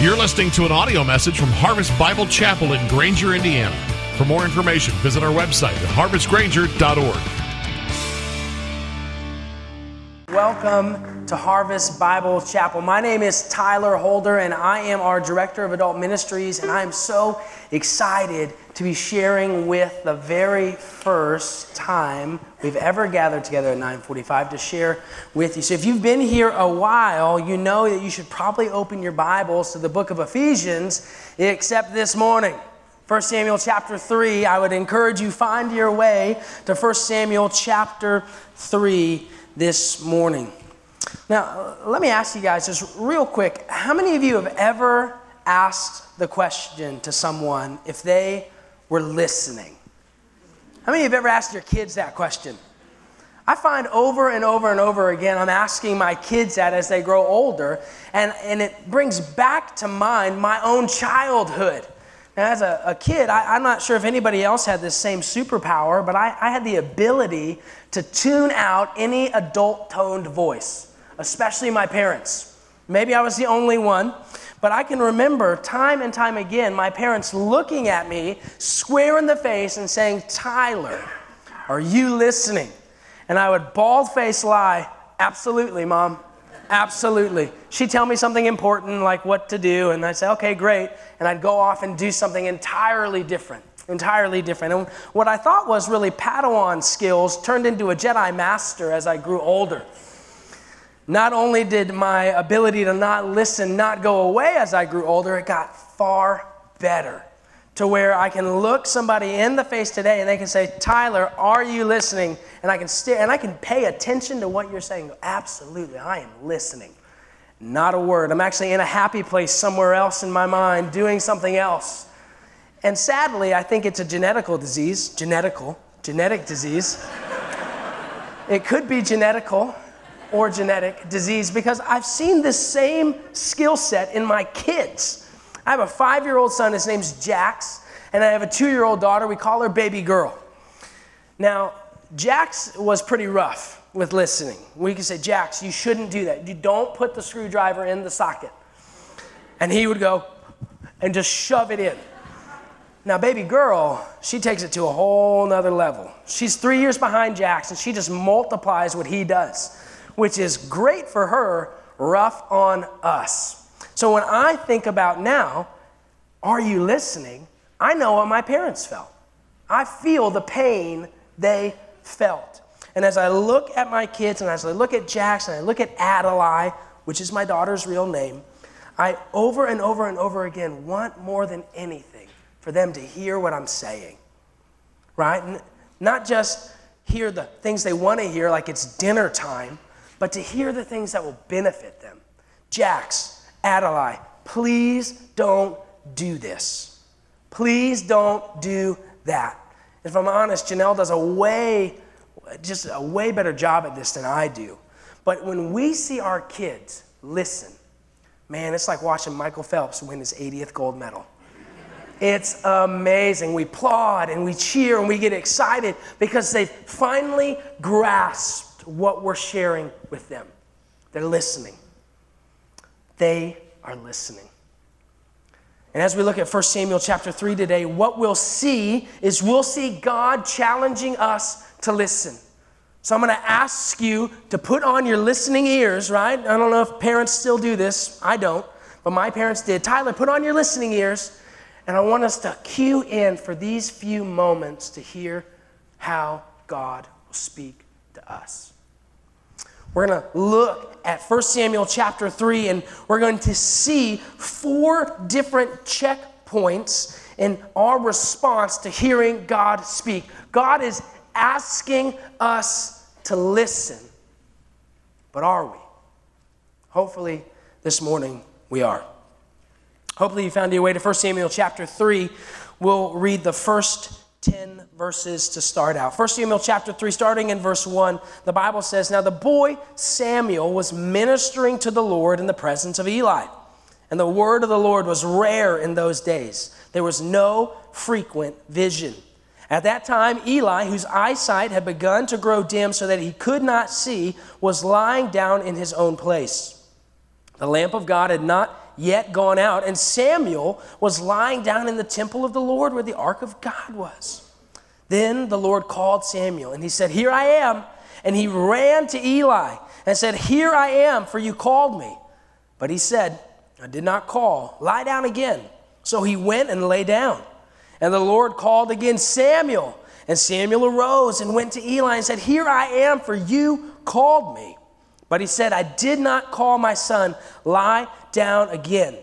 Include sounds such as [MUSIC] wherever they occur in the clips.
You're listening to an audio message from Harvest Bible Chapel in Granger, Indiana. For more information, visit our website at harvestgranger.org. Welcome to Harvest Bible Chapel. My name is Tyler Holder, and I am our Director of Adult Ministries, and I am so excited to be sharing with the very first time we've ever gathered together at 945 to share with you. So if you've been here a while, you know that you should probably open your Bibles to the book of Ephesians, except this morning. 1 Samuel chapter 3, I would encourage you find your way to 1 Samuel chapter 3 this morning. Now, let me ask you guys just real quick how many of you have ever asked the question to someone if they were listening? How many of you have ever asked your kids that question? I find over and over and over again, I'm asking my kids that as they grow older, and, and it brings back to mind my own childhood. Now, as a, a kid, I, am not sure if anybody else had this same superpower, but I, I had the ability to tune out any adult toned voice, especially my parents. Maybe I was the only one, but I can remember time and time again my parents looking at me square in the face and saying, Tyler, are you listening? And I would bald face lie, Absolutely, mom. Absolutely. She'd tell me something important, like what to do, and I'd say, okay, great. And I'd go off and do something entirely different. Entirely different. And what I thought was really Padawan skills turned into a Jedi Master as I grew older. Not only did my ability to not listen not go away as I grew older, it got far better to where I can look somebody in the face today and they can say, Tyler, are you listening? And I can stare and I can pay attention to what you're saying. Absolutely, I am listening. Not a word. I'm actually in a happy place somewhere else in my mind, doing something else. And sadly, I think it's a genetical disease, genetical, genetic disease. [LAUGHS] it could be genetical or genetic disease because I've seen the same skill set in my kids. I have a five year old son, his name's Jax, and I have a two year old daughter. We call her baby girl. Now, Jax was pretty rough with listening. We could say, Jax, you shouldn't do that. You don't put the screwdriver in the socket. And he would go and just shove it in. Now, baby girl, she takes it to a whole nother level. She's three years behind Jax, and she just multiplies what he does, which is great for her, rough on us. So when I think about now, are you listening? I know what my parents felt. I feel the pain they felt. And as I look at my kids and as I look at Jackson, I look at Adelaide, which is my daughter's real name, I over and over and over again want more than anything for them to hear what I'm saying. Right? Not just hear the things they want to hear like it's dinner time, but to hear the things that will benefit them. Jax, Adelaide, please don't do this. Please don't do that. If I'm honest, Janelle does a way, just a way better job at this than I do. But when we see our kids listen, man, it's like watching Michael Phelps win his 80th gold medal. It's amazing. We applaud and we cheer and we get excited because they've finally grasped what we're sharing with them. They're listening they are listening. And as we look at 1 Samuel chapter 3 today, what we'll see is we'll see God challenging us to listen. So I'm going to ask you to put on your listening ears, right? I don't know if parents still do this. I don't, but my parents did. Tyler, put on your listening ears, and I want us to cue in for these few moments to hear how God will speak to us. We're going to look at 1 Samuel chapter 3, and we're going to see four different checkpoints in our response to hearing God speak. God is asking us to listen, but are we? Hopefully, this morning we are. Hopefully, you found your way to 1 Samuel chapter 3. We'll read the first 10 verses to start out. 1 Samuel chapter 3, starting in verse 1, the Bible says, Now the boy Samuel was ministering to the Lord in the presence of Eli. And the word of the Lord was rare in those days. There was no frequent vision. At that time, Eli, whose eyesight had begun to grow dim so that he could not see, was lying down in his own place. The lamp of God had not yet gone out, and Samuel was lying down in the temple of the Lord where the ark of God was. Then the Lord called Samuel, and he said, Here I am. And he ran to Eli and said, Here I am, for you called me. But he said, I did not call. Lie down again. So he went and lay down. And the Lord called again Samuel. And Samuel arose and went to Eli and said, Here I am, for you called me. But he said, I did not call my son. Lie down again.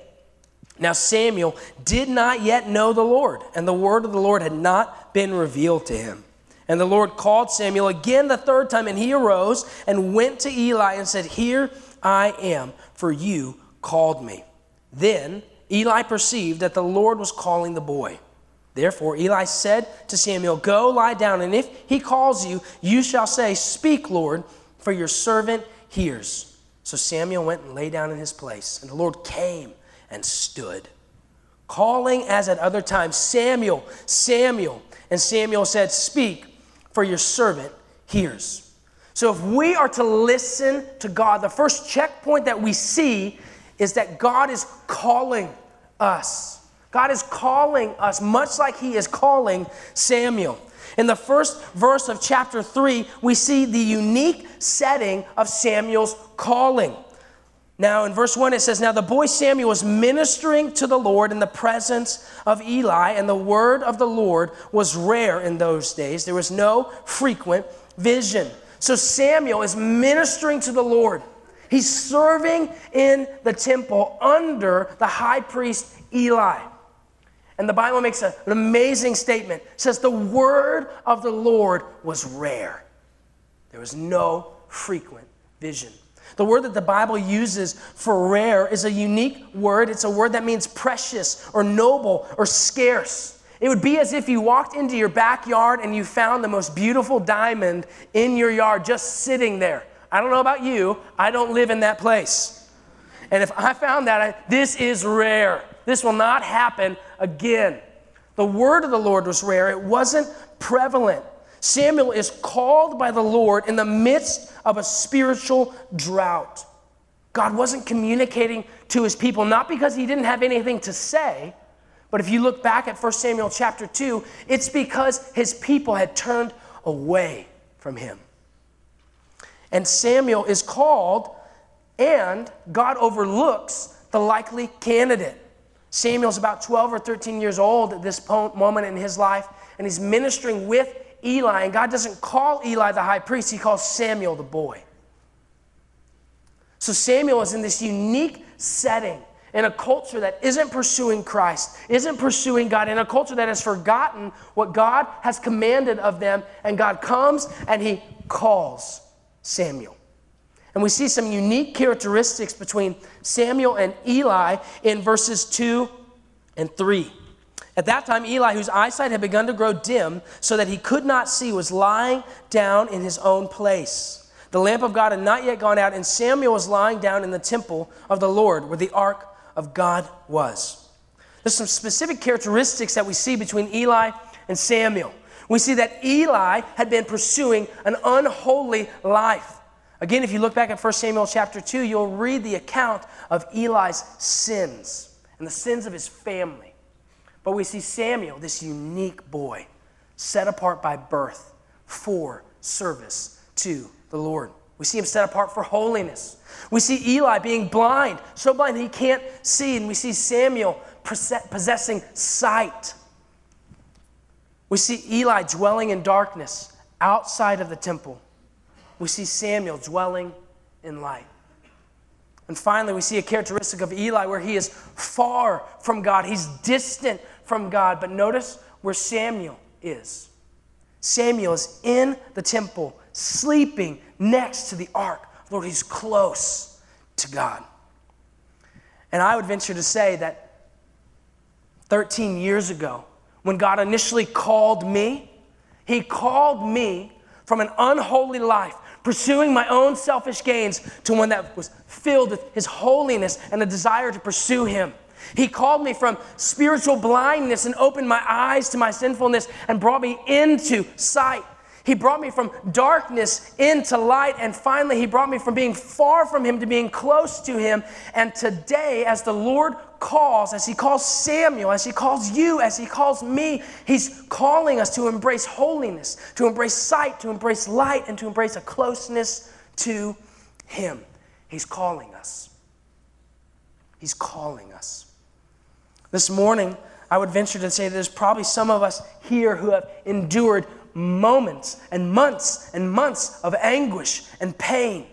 Now Samuel did not yet know the Lord, and the word of the Lord had not been revealed to him. And the Lord called Samuel again the third time, and he arose and went to Eli and said, Here I am, for you called me. Then Eli perceived that the Lord was calling the boy. Therefore, Eli said to Samuel, Go lie down, and if he calls you, you shall say, Speak, Lord, for your servant hears. So Samuel went and lay down in his place, and the Lord came and stood, calling as at other times, Samuel, Samuel. And Samuel said, Speak, for your servant hears. So if we are to listen to God, the first checkpoint that we see is that God is calling us. God is calling us, much like He is calling Samuel. In the first verse of chapter 3, we see the unique setting of Samuel's calling. Now, in verse 1, it says, Now the boy Samuel was ministering to the Lord in the presence of Eli, and the word of the Lord was rare in those days. There was no frequent vision. So Samuel is ministering to the Lord. He's serving in the temple under the high priest Eli. And the Bible makes an amazing statement. It says, The word of the Lord was rare. There was no frequent vision. The word that the Bible uses for rare is a unique word. It's a word that means precious or noble or scarce. It would be as if you walked into your backyard and you found the most beautiful diamond in your yard just sitting there. I don't know about you, I don't live in that place. And if I found that, I, this is rare. This will not happen again. The word of the Lord was rare, it wasn't prevalent. Samuel is called by the Lord in the midst of a spiritual drought. God wasn't communicating to his people, not because he didn't have anything to say, but if you look back at 1 Samuel chapter 2, it's because his people had turned away from him. And Samuel is called, and God overlooks the likely candidate. Samuel's about 12 or 13 years old at this moment in his life, and he's ministering with Eli. And God doesn't call Eli the high priest, he calls Samuel the boy. So Samuel is in this unique setting in a culture that isn't pursuing Christ, isn't pursuing God, in a culture that has forgotten what God has commanded of them. And God comes and he calls Samuel. And we see some unique characteristics between Samuel and Eli in verses 2 and 3. At that time, Eli, whose eyesight had begun to grow dim so that he could not see, was lying down in his own place. The lamp of God had not yet gone out, and Samuel was lying down in the temple of the Lord where the ark of God was. There's some specific characteristics that we see between Eli and Samuel. We see that Eli had been pursuing an unholy life. Again, if you look back at 1 Samuel chapter 2, you'll read the account of Eli's sins and the sins of his family. But we see Samuel, this unique boy, set apart by birth for service to the Lord. We see him set apart for holiness. We see Eli being blind, so blind that he can't see, and we see Samuel possessing sight. We see Eli dwelling in darkness outside of the temple. We see Samuel dwelling in light. And finally, we see a characteristic of Eli where he is far from God. He's distant from God. But notice where Samuel is. Samuel is in the temple, sleeping next to the ark. Lord, he's close to God. And I would venture to say that 13 years ago, when God initially called me, He called me from an unholy life, pursuing my own selfish gains, to one that was filled with His holiness and a desire to pursue Him. He called me from spiritual blindness and opened my eyes to my sinfulness and brought me into sight. He brought me from darkness into light. And finally, He brought me from being far from Him to being close to Him. And today, as the Lord calls, as He calls Samuel, as He calls you, as He calls me, He's calling us to embrace holiness, to embrace sight, to embrace light, and to embrace a closeness to Him. He's calling us. He's calling us. This morning, I would venture to say there's probably some of us here who have endured moments and months and months of anguish and pain.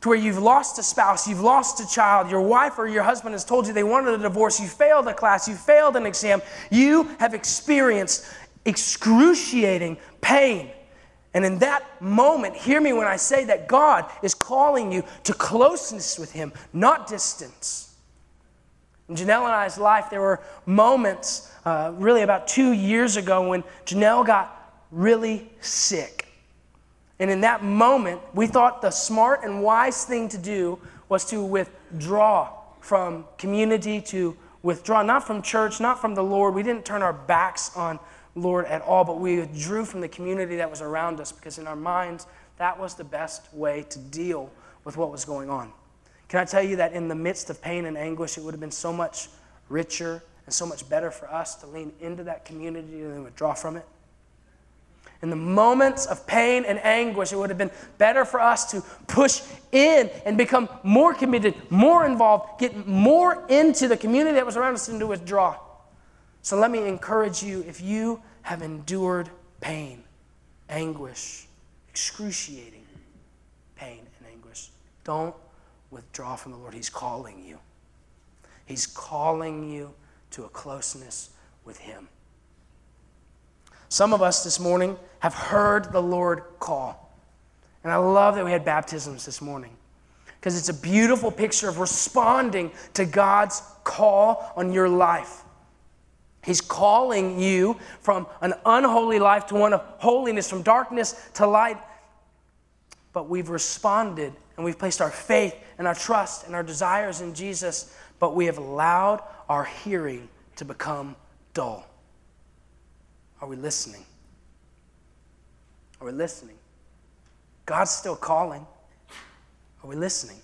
To where you've lost a spouse, you've lost a child, your wife or your husband has told you they wanted a divorce, you failed a class, you failed an exam, you have experienced excruciating pain. And in that moment, hear me when I say that God is calling you to closeness with Him, not distance. In Janelle and I's life, there were moments, uh, really about two years ago, when Janelle got really sick. And in that moment, we thought the smart and wise thing to do was to withdraw from community, to withdraw, not from church, not from the Lord. We didn't turn our backs on Lord at all, but we withdrew from the community that was around us because in our minds, that was the best way to deal with what was going on. Can I tell you that in the midst of pain and anguish, it would have been so much richer and so much better for us to lean into that community than withdraw from it? In the moments of pain and anguish, it would have been better for us to push in and become more committed, more involved, get more into the community that was around us than to withdraw. So let me encourage you if you have endured pain, anguish, excruciating pain and anguish, don't withdraw from the Lord. He's calling you. He's calling you to a closeness with Him. Some of us this morning have heard the Lord call. And I love that we had baptisms this morning because it's a beautiful picture of responding to God's call on your life. He's calling you from an unholy life to one of holiness, from darkness to light. But we've responded and we've placed our faith and our trust and our desires in Jesus, but we have allowed our hearing to become dull. Are we listening? Are we listening? God's still calling. Are we listening?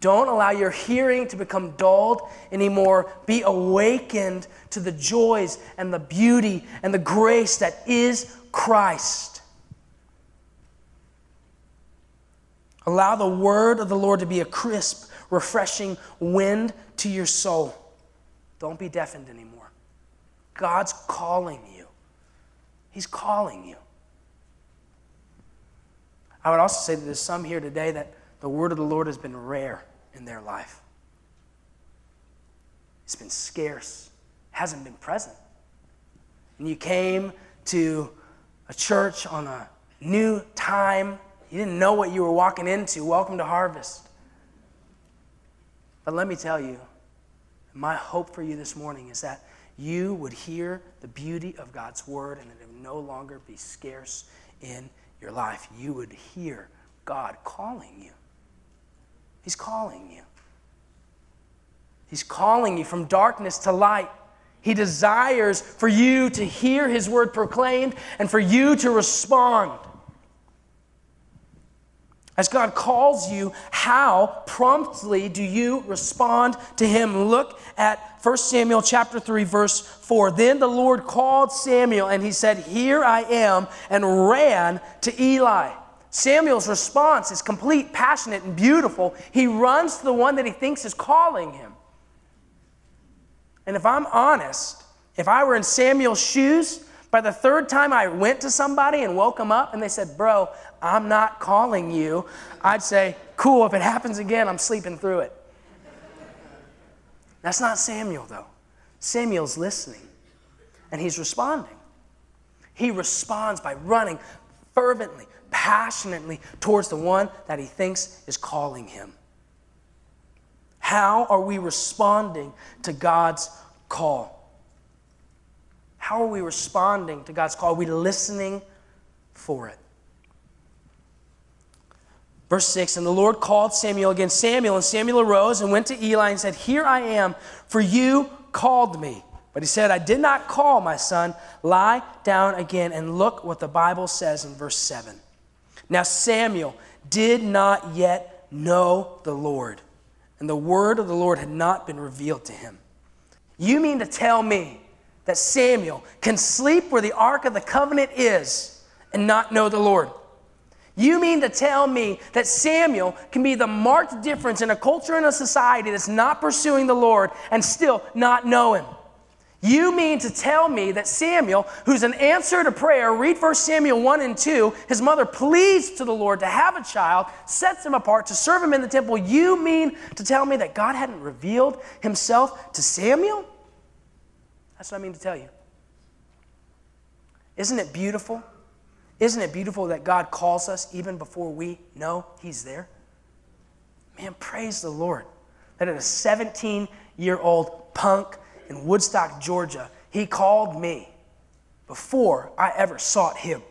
Don't allow your hearing to become dulled anymore. Be awakened to the joys and the beauty and the grace that is Christ. Allow the word of the Lord to be a crisp, refreshing wind to your soul. Don't be deafened anymore. God's calling you. He's calling you. I would also say that there's some here today that the word of the Lord has been rare in their life. It's been scarce, hasn't been present. And you came to a church on a new time, you didn't know what you were walking into. Welcome to Harvest. But let me tell you, my hope for you this morning is that you would hear the beauty of God's word and that it would no longer be scarce in your life. You would hear God calling you. He's calling you. He's calling you from darkness to light. He desires for you to hear His word proclaimed and for you to respond. As God calls you, how promptly do you respond to him? Look at 1 Samuel chapter 3 verse 4. Then the Lord called Samuel and he said, "Here I am," and ran to Eli. Samuel's response is complete, passionate, and beautiful. He runs to the one that he thinks is calling him. And if I'm honest, if I were in Samuel's shoes, by the third time I went to somebody and woke them up and they said, Bro, I'm not calling you, I'd say, Cool, if it happens again, I'm sleeping through it. That's not Samuel, though. Samuel's listening and he's responding. He responds by running fervently, passionately towards the one that he thinks is calling him. How are we responding to God's call? How are we responding to God's call? Are we listening for it? Verse 6 And the Lord called Samuel again, Samuel, and Samuel arose and went to Eli and said, Here I am, for you called me. But he said, I did not call my son. Lie down again and look what the Bible says in verse 7. Now Samuel did not yet know the Lord, and the word of the Lord had not been revealed to him. You mean to tell me that Samuel can sleep where the Ark of the Covenant is and not know the Lord? You mean to tell me that Samuel can be the marked difference in a culture and a society that's not pursuing the Lord and still not know him? You mean to tell me that Samuel, who's an answer to prayer, read 1 Samuel 1 and 2, his mother pleads to the Lord to have a child, sets him apart to serve him in the temple. You mean to tell me that God hadn't revealed himself to Samuel? That's what I mean to tell you. Isn't it beautiful? Isn't it beautiful that God calls us even before we know He's there? Man, praise the Lord that at a 17 year old punk in Woodstock, Georgia, He called me before I ever sought Him.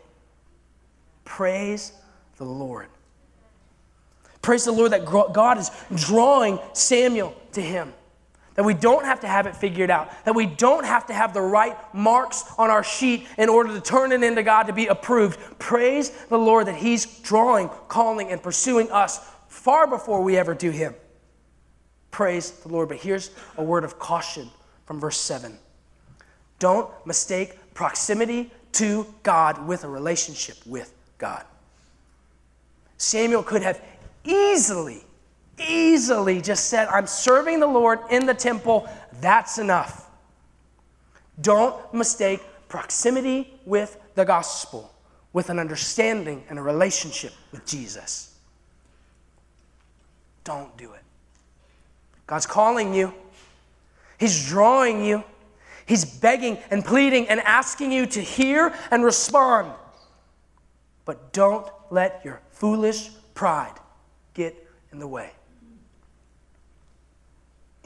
Praise the Lord. Praise the Lord that God is drawing Samuel to Him. That we don't have to have it figured out. That we don't have to have the right marks on our sheet in order to turn it into God to be approved. Praise the Lord that He's drawing, calling, and pursuing us far before we ever do Him. Praise the Lord. But here's a word of caution from verse 7. Don't mistake proximity to God with a relationship with God. Samuel could have easily easily just said, I'm serving the Lord in the temple, that's enough. Don't mistake proximity with the gospel with an understanding and a relationship with Jesus. Don't do it. God's calling you, He's drawing you, He's begging and pleading and asking you to hear and respond. But don't let your foolish pride get in the way.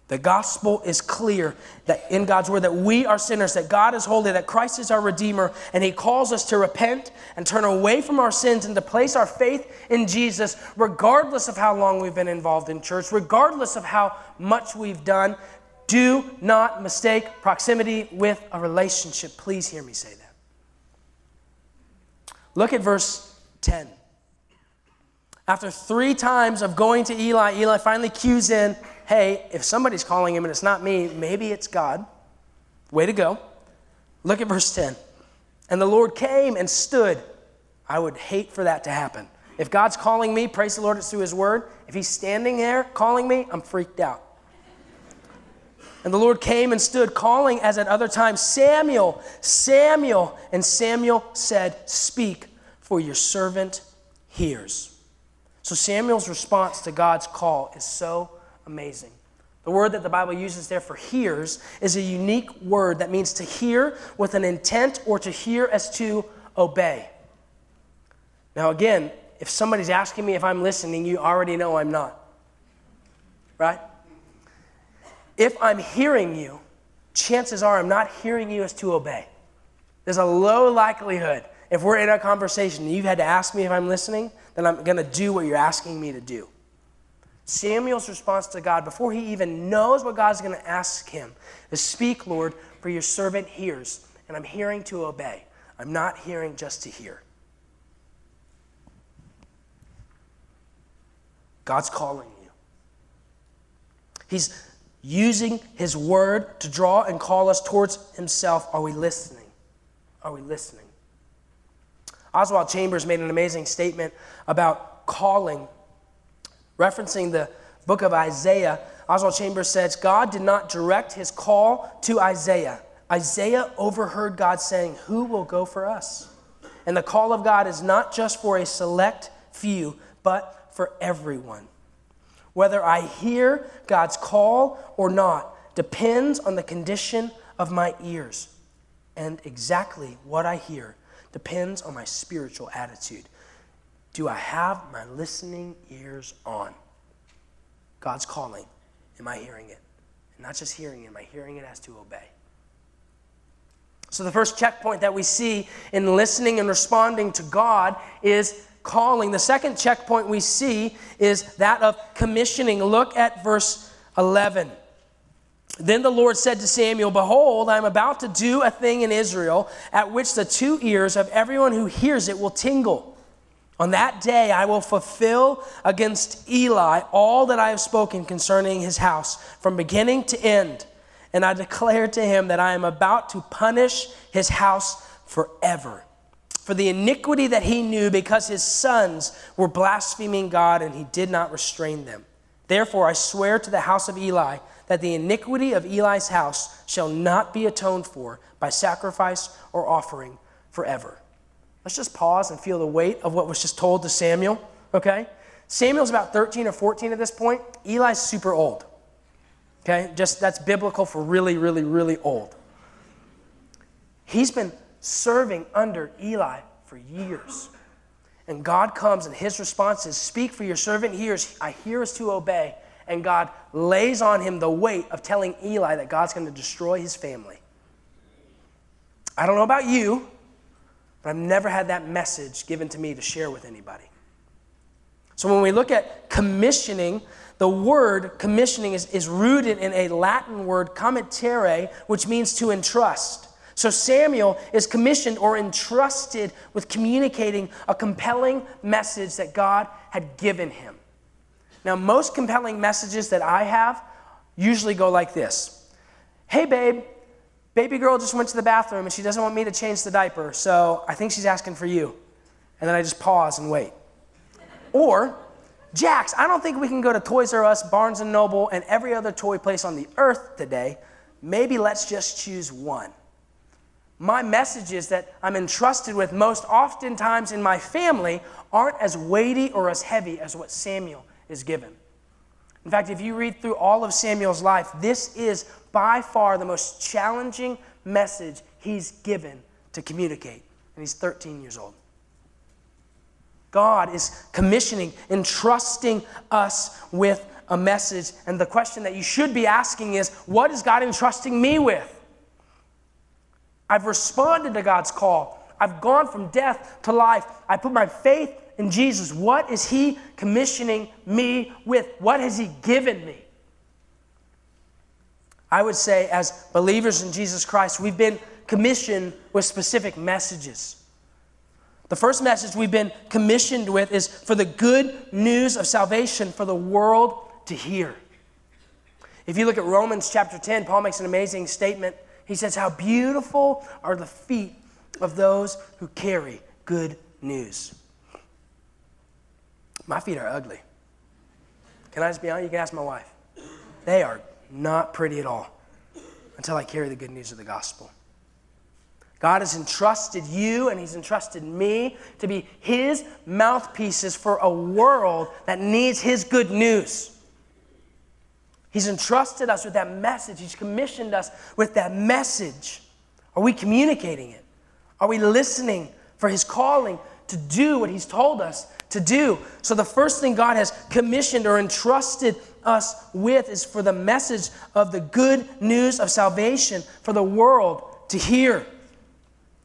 The gospel is clear that in God's word that we are sinners, that God is holy, that Christ is our redeemer, and he calls us to repent and turn away from our sins and to place our faith in Jesus, regardless of how long we've been involved in church, regardless of how much we've done. Do not mistake proximity with a relationship. Please hear me say that. Look at verse 10. After three times of going to Eli, Eli finally cues in hey, if somebody's calling him and it's not me, maybe it's God. Way to go. Look at verse 10. And the Lord came and stood. I would hate for that to happen. If God's calling me, praise the Lord, it's through His word. If He's standing there calling me, I'm freaked out. And the Lord came and stood, calling as at other times, Samuel, Samuel. And Samuel said, Speak, for your servant hears. So Samuel's response to God's call is so amazing. The word that the Bible uses there for hears is a unique word that means to hear with an intent or to hear as to obey. Now, again, if somebody's asking me if I'm listening, you already know I'm not. Right? If I'm hearing you, chances are I'm not hearing you as to obey. There's a low likelihood if we're in a conversation and you've had to ask me if I'm listening, then I'm going to do what you're asking me to do. Samuel's response to God, before he even knows what God's going to ask him, is Speak, Lord, for your servant hears, and I'm hearing to obey. I'm not hearing just to hear. God's calling you. He's using his word to draw and call us towards himself. Are we listening? Are we listening? Oswald Chambers made an amazing statement about calling, referencing the book of Isaiah. Oswald Chambers says, God did not direct his call to Isaiah. Isaiah overheard God saying, Who will go for us? And the call of God is not just for a select few, but for everyone. Whether I hear God's call or not depends on the condition of my ears and exactly what I hear depends on my spiritual attitude. Do I have my listening ears on? God's calling. Am I hearing it? And not just hearing it, am I hearing it as to obey? So, the first checkpoint that we see in listening and responding to God is calling. The second checkpoint we see is that of commissioning. Look at verse 11. Then the Lord said to Samuel, Behold, I am about to do a thing in Israel at which the two ears of everyone who hears it will tingle. On that day I will fulfill against Eli all that I have spoken concerning his house from beginning to end. And I declare to him that I am about to punish his house forever for the iniquity that he knew because his sons were blaspheming God and he did not restrain them. Therefore I swear to the house of Eli that the iniquity of Eli's house shall not be atoned for by sacrifice or offering forever. Let's just pause and feel the weight of what was just told to Samuel, okay? Samuel's about 13 or 14 at this point. Eli's super old. Okay? Just that's biblical for really, really, really old. He's been serving under Eli for years. And God comes and his response is, Speak for your servant hears, I hear is to obey and God lays on him the weight of telling Eli that God's going to destroy his family. I don't know about you, but I've never had that message given to me to share with anybody. So when we look at commissioning, the word commissioning is, is rooted in a Latin word, committere, which means to entrust. So Samuel is commissioned or entrusted with communicating a compelling message that God had given him. Now, most compelling messages that I have usually go like this Hey, babe, baby girl just went to the bathroom and she doesn't want me to change the diaper, so I think she's asking for you. And then I just pause and wait. Or, Jax, I don't think we can go to Toys R Us, Barnes and Noble, and every other toy place on the earth today. Maybe let's just choose one. My messages that I'm entrusted with most oftentimes in my family aren't as weighty or as heavy as what Samuel is given. In fact, if you read through all of Samuel's life, this is by far the most challenging message he's given to communicate. And he's 13 years old. God is commissioning, entrusting us with a message. And the question that you should be asking is what is God entrusting me with? I've responded to God's call. I've gone from death to life. I put my faith in Jesus. What is He commissioning me with? What has He given me? I would say, as believers in Jesus Christ, we've been commissioned with specific messages. The first message we've been commissioned with is for the good news of salvation for the world to hear. If you look at Romans chapter 10, Paul makes an amazing statement. He says, How beautiful are the feet of those who carry good news. My feet are ugly. Can I just be honest? You can ask my wife. They are not pretty at all until I carry the good news of the gospel. God has entrusted you and He's entrusted me to be His mouthpieces for a world that needs His good news. He's entrusted us with that message, He's commissioned us with that message. Are we communicating it? Are we listening for His calling to do what He's told us to do. So, the first thing God has commissioned or entrusted us with is for the message of the good news of salvation for the world to hear.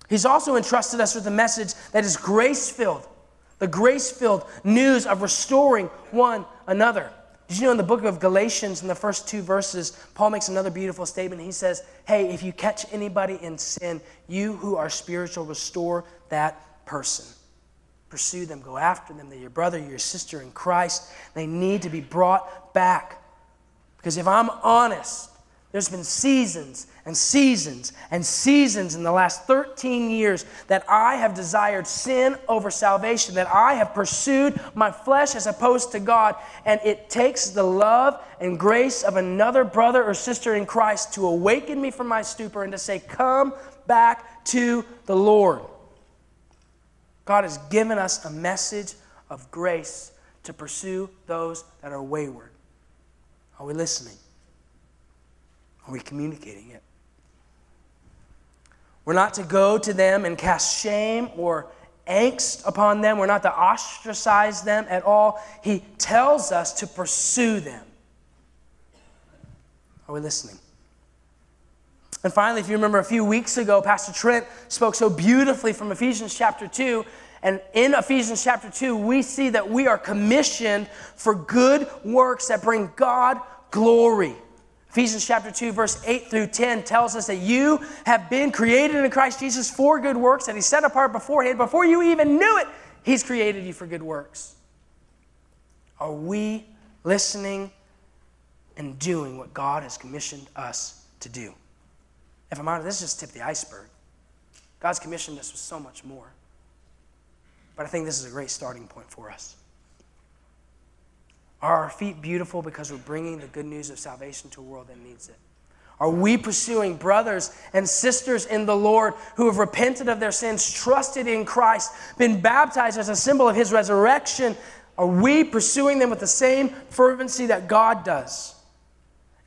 He's also entrusted us with a message that is grace filled, the grace filled news of restoring one another. Did you know in the book of Galatians, in the first two verses, Paul makes another beautiful statement. He says, Hey, if you catch anybody in sin, you who are spiritual, restore that person. Pursue them, go after them. They're your brother, your sister in Christ. They need to be brought back. Because if I'm honest, there's been seasons and seasons and seasons in the last 13 years that I have desired sin over salvation, that I have pursued my flesh as opposed to God. And it takes the love and grace of another brother or sister in Christ to awaken me from my stupor and to say, Come back to the Lord. God has given us a message of grace to pursue those that are wayward. Are we listening? Are we communicating it? We're not to go to them and cast shame or angst upon them. We're not to ostracize them at all. He tells us to pursue them. Are we listening? And finally, if you remember a few weeks ago, Pastor Trent spoke so beautifully from Ephesians chapter 2. And in Ephesians chapter 2, we see that we are commissioned for good works that bring God glory. Ephesians chapter 2, verse 8 through 10 tells us that you have been created in Christ Jesus for good works that He set apart beforehand. Before you even knew it, He's created you for good works. Are we listening and doing what God has commissioned us to do? If I'm honest, this is just tip the iceberg. God's commissioned us with so much more. But I think this is a great starting point for us. Are our feet beautiful because we're bringing the good news of salvation to a world that needs it? Are we pursuing brothers and sisters in the Lord who have repented of their sins, trusted in Christ, been baptized as a symbol of his resurrection? Are we pursuing them with the same fervency that God does?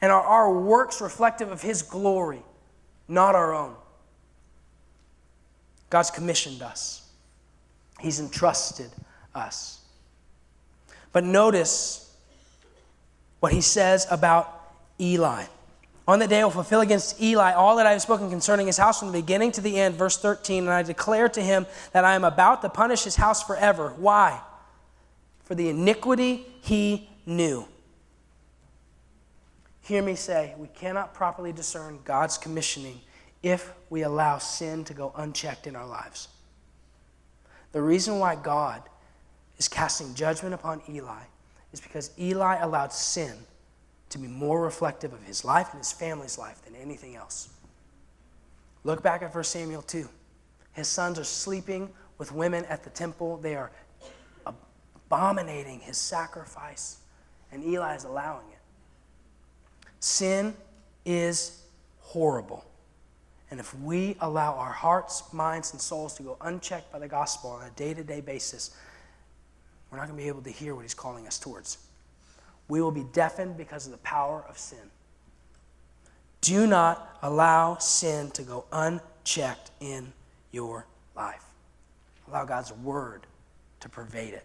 And are our works reflective of his glory, not our own? God's commissioned us, he's entrusted us. But notice what he says about Eli. On the day I will fulfill against Eli all that I have spoken concerning his house from the beginning to the end. Verse 13. And I declare to him that I am about to punish his house forever. Why? For the iniquity he knew. Hear me say, we cannot properly discern God's commissioning if we allow sin to go unchecked in our lives. The reason why God is casting judgment upon Eli is because Eli allowed sin to be more reflective of his life and his family's life than anything else. Look back at 1 Samuel 2. His sons are sleeping with women at the temple, they are abominating his sacrifice, and Eli is allowing it. Sin is horrible. And if we allow our hearts, minds, and souls to go unchecked by the gospel on a day to day basis, we're not going to be able to hear what he's calling us towards. We will be deafened because of the power of sin. Do not allow sin to go unchecked in your life. Allow God's word to pervade it.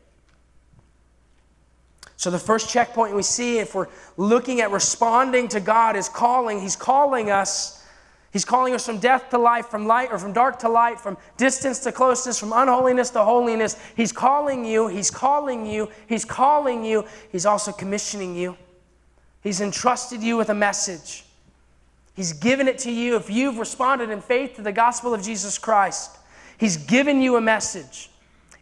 So, the first checkpoint we see if we're looking at responding to God is calling, He's calling us He's calling us from death to life, from light or from dark to light, from distance to closeness, from unholiness to holiness. He's calling you, He's calling you, He's calling you. He's also commissioning you. He's entrusted you with a message. He's given it to you if you've responded in faith to the gospel of Jesus Christ. He's given you a message.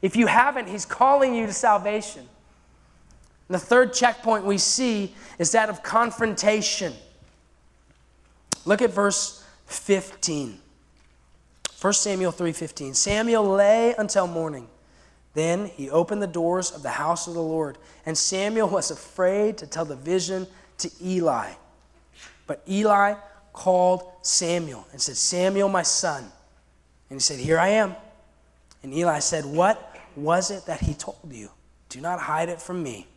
If you haven't, He's calling you to salvation. And the third checkpoint we see is that of confrontation. Look at verse 15. 1 Samuel 3:15. Samuel lay until morning. Then he opened the doors of the house of the Lord, and Samuel was afraid to tell the vision to Eli. But Eli called Samuel and said, "Samuel, my son." And he said, "Here I am." And Eli said, "What was it that he told you? Do not hide it from me."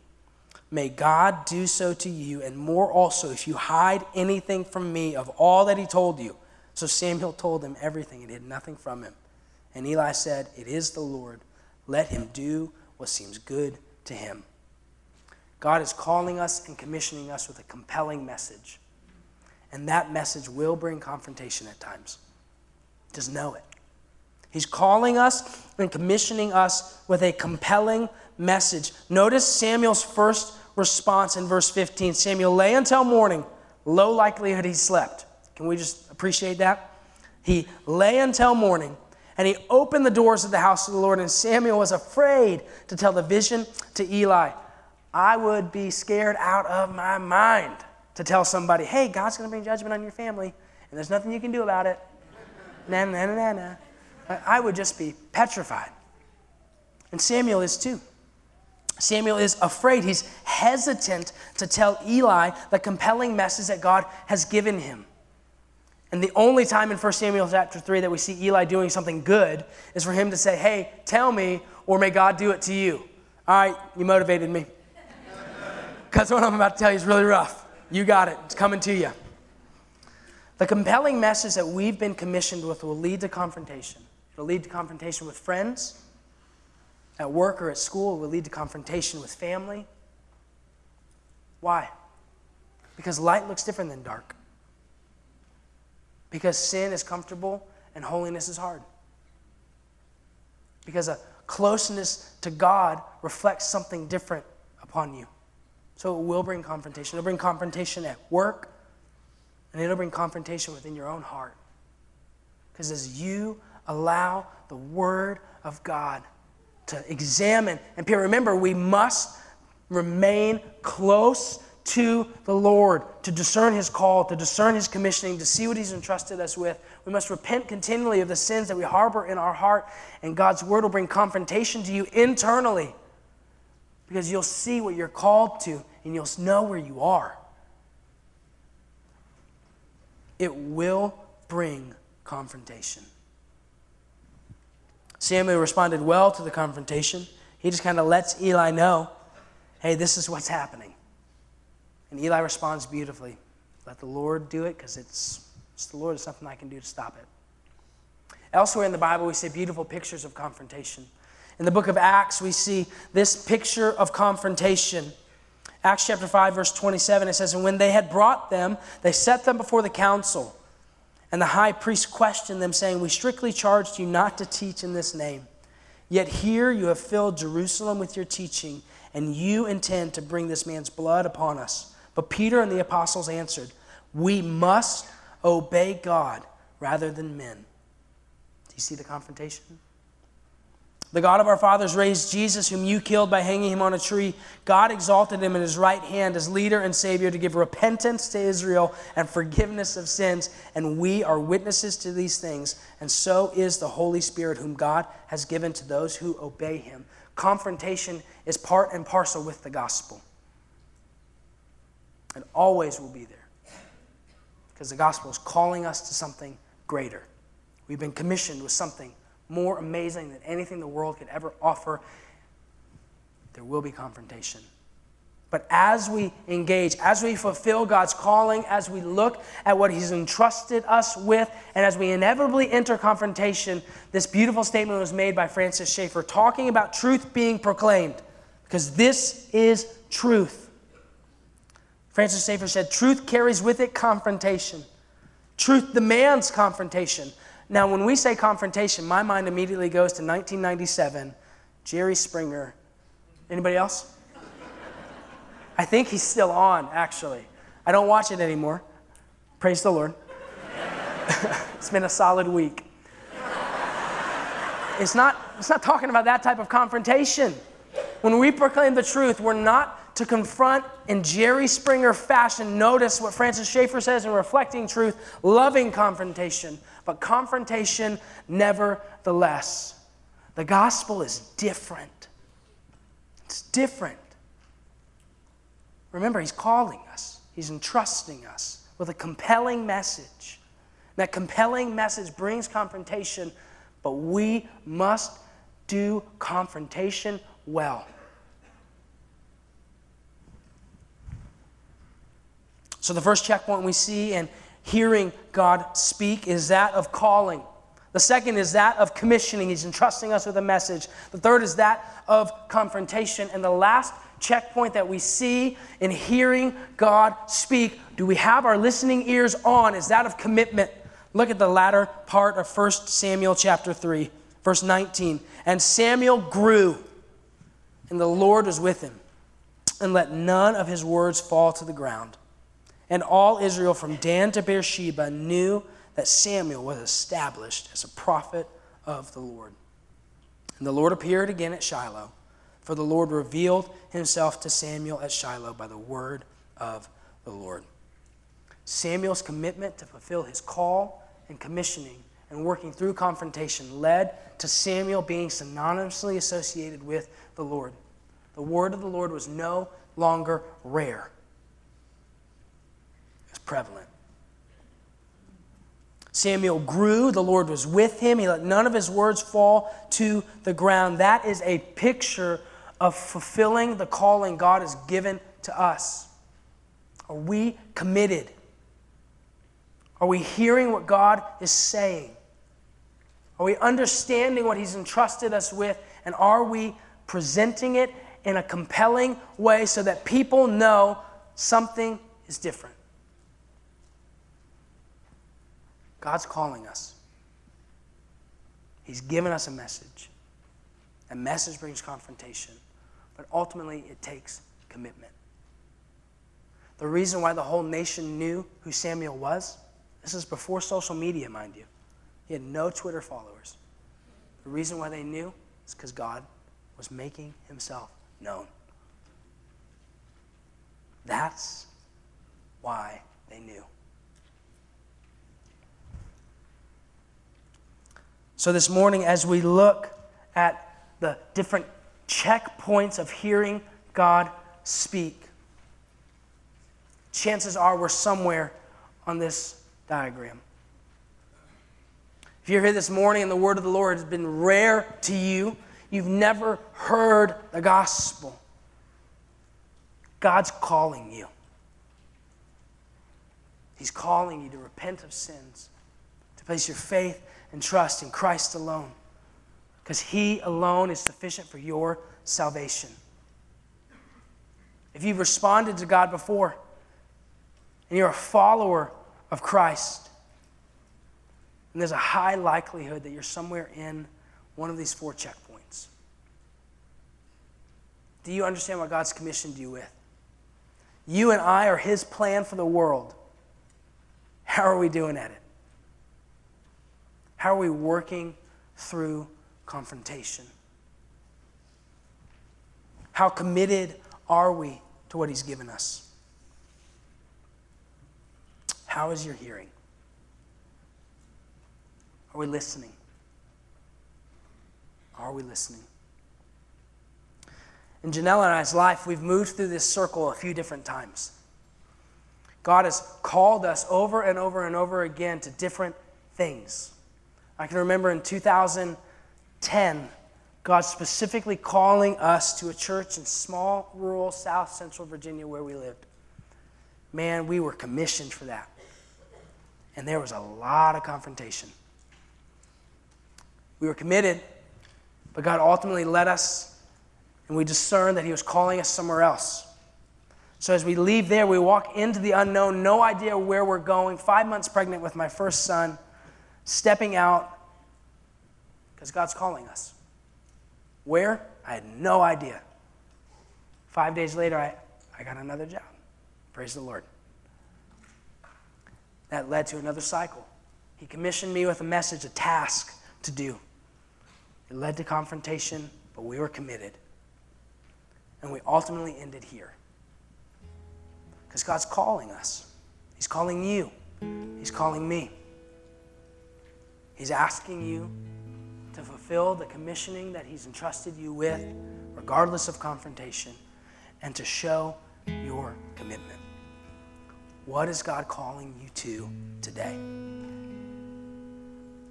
May God do so to you, and more also, if you hide anything from me of all that he told you. So Samuel told him everything and hid nothing from him. And Eli said, It is the Lord. Let him do what seems good to him. God is calling us and commissioning us with a compelling message. And that message will bring confrontation at times. Just know it. He's calling us and commissioning us with a compelling message. Notice Samuel's first response in verse 15. Samuel lay until morning, low likelihood he slept. Can we just appreciate that? He lay until morning and he opened the doors of the house of the Lord, and Samuel was afraid to tell the vision to Eli. I would be scared out of my mind to tell somebody, hey, God's going to bring judgment on your family, and there's nothing you can do about it. Na, na, na, na, na. I would just be petrified. And Samuel is too. Samuel is afraid. He's hesitant to tell Eli the compelling message that God has given him. And the only time in 1 Samuel chapter 3 that we see Eli doing something good is for him to say, Hey, tell me, or may God do it to you. All right, you motivated me. Because what I'm about to tell you is really rough. You got it, it's coming to you. The compelling message that we've been commissioned with will lead to confrontation. It'll lead to confrontation with friends, at work or at school, will lead to confrontation with family. Why? Because light looks different than dark. Because sin is comfortable and holiness is hard. Because a closeness to God reflects something different upon you. So it will bring confrontation. It'll bring confrontation at work, And it'll bring confrontation within your own heart. Because as you allow the Word of God to examine, and remember, we must remain close to the Lord to discern His call, to discern His commissioning, to see what He's entrusted us with. We must repent continually of the sins that we harbor in our heart, and God's Word will bring confrontation to you internally because you'll see what you're called to and you'll know where you are. It will bring confrontation. Samuel responded well to the confrontation. He just kind of lets Eli know hey, this is what's happening. And Eli responds beautifully let the Lord do it because it's, it's the Lord. There's nothing I can do to stop it. Elsewhere in the Bible, we see beautiful pictures of confrontation. In the book of Acts, we see this picture of confrontation. Acts chapter 5, verse 27, it says, And when they had brought them, they set them before the council. And the high priest questioned them, saying, We strictly charged you not to teach in this name. Yet here you have filled Jerusalem with your teaching, and you intend to bring this man's blood upon us. But Peter and the apostles answered, We must obey God rather than men. Do you see the confrontation? The God of our fathers raised Jesus, whom you killed by hanging him on a tree. God exalted him in his right hand as leader and Savior to give repentance to Israel and forgiveness of sins. And we are witnesses to these things. And so is the Holy Spirit, whom God has given to those who obey him. Confrontation is part and parcel with the gospel. And always will be there. Because the gospel is calling us to something greater. We've been commissioned with something more amazing than anything the world could ever offer, there will be confrontation. But as we engage, as we fulfill God's calling, as we look at what He's entrusted us with, and as we inevitably enter confrontation, this beautiful statement was made by Francis Schaeffer talking about truth being proclaimed, because this is truth. Francis Schaeffer said, Truth carries with it confrontation. Truth demands confrontation. Now, when we say confrontation, my mind immediately goes to 1997, Jerry Springer. Anybody else? I think he's still on, actually. I don't watch it anymore. Praise the Lord. [LAUGHS] it's been a solid week. It's not, it's not talking about that type of confrontation. When we proclaim the truth, we're not to confront in Jerry Springer fashion. Notice what Francis Schaeffer says in Reflecting Truth loving confrontation but confrontation nevertheless. The gospel is different. It's different. Remember, He's calling us, He's entrusting us with a compelling message. That compelling message brings confrontation, but we must do confrontation well. So, the first checkpoint we see in hearing God speak is that of calling. The second is that of commissioning. He's entrusting us with a message. The third is that of confrontation. And the last checkpoint that we see in hearing God speak do we have our listening ears on? Is that of commitment. Look at the latter part of 1 Samuel chapter 3, verse 19. And Samuel grew, and the Lord was with him, and let none of his words fall to the ground. And all Israel from Dan to Beersheba knew that Samuel was established as a prophet of the Lord. And the Lord appeared again at Shiloh, for the Lord revealed himself to Samuel at Shiloh by the word of the Lord. Samuel's commitment to fulfill his call and commissioning and working through confrontation led to Samuel being synonymously associated with the Lord. The word of the Lord was no longer rare prevalent. Samuel grew, the Lord was with him, he let none of his words fall to the ground. That is a picture of fulfilling the calling God has given to us. Are we committed? Are we hearing what God is saying? Are we understanding what He's entrusted us with? And are we presenting it in a compelling way so that people know something is different? God's calling us. He's given us a message. A message brings confrontation, but ultimately it takes commitment. The reason why the whole nation knew who Samuel was, this is before social media, mind you. He had no Twitter followers. The reason why they knew is because God was making himself known. That's why they knew. So, this morning, as we look at the different checkpoints of hearing God speak, chances are we're somewhere on this diagram. If you're here this morning and the word of the Lord has been rare to you, you've never heard the gospel. God's calling you. He's calling you to repent of sins, to place your faith and trust in Christ alone, because He alone is sufficient for your salvation. If you've responded to God before and you're a follower of Christ, and there's a high likelihood that you're somewhere in one of these four checkpoints. Do you understand what God's commissioned you with? You and I are His plan for the world. How are we doing at it? How are we working through confrontation? How committed are we to what He's given us? How is your hearing? Are we listening? Are we listening? In Janelle and I's life, we've moved through this circle a few different times. God has called us over and over and over again to different things. I can remember in 2010, God specifically calling us to a church in small, rural, south central Virginia where we lived. Man, we were commissioned for that. And there was a lot of confrontation. We were committed, but God ultimately led us, and we discerned that He was calling us somewhere else. So as we leave there, we walk into the unknown, no idea where we're going, five months pregnant with my first son, stepping out because God's calling us. Where? I had no idea. Five days later, I, I got another job. Praise the Lord. That led to another cycle. He commissioned me with a message, a task to do. It led to confrontation, but we were committed. And we ultimately ended here. Because God's calling us, He's calling you, He's calling me. He's asking you to fulfill the commissioning that He's entrusted you with, regardless of confrontation, and to show your commitment. What is God calling you to today?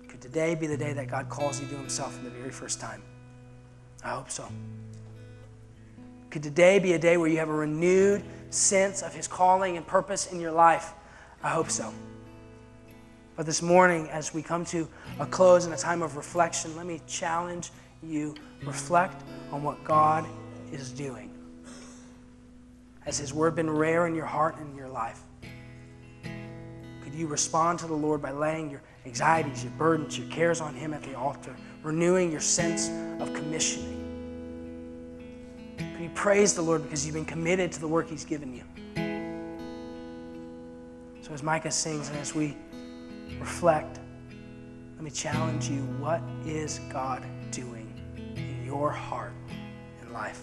Could today be the day that God calls you to Himself for the very first time? I hope so. Could today be a day where you have a renewed sense of His calling and purpose in your life? I hope so. But this morning, as we come to a close in a time of reflection, let me challenge you reflect on what God is doing. Has His word been rare in your heart and in your life? Could you respond to the Lord by laying your anxieties, your burdens, your cares on Him at the altar, renewing your sense of commissioning. Can you praise the Lord because you've been committed to the work He's given you? So, as Micah sings and as we reflect, let me challenge you what is God doing in your heart and life?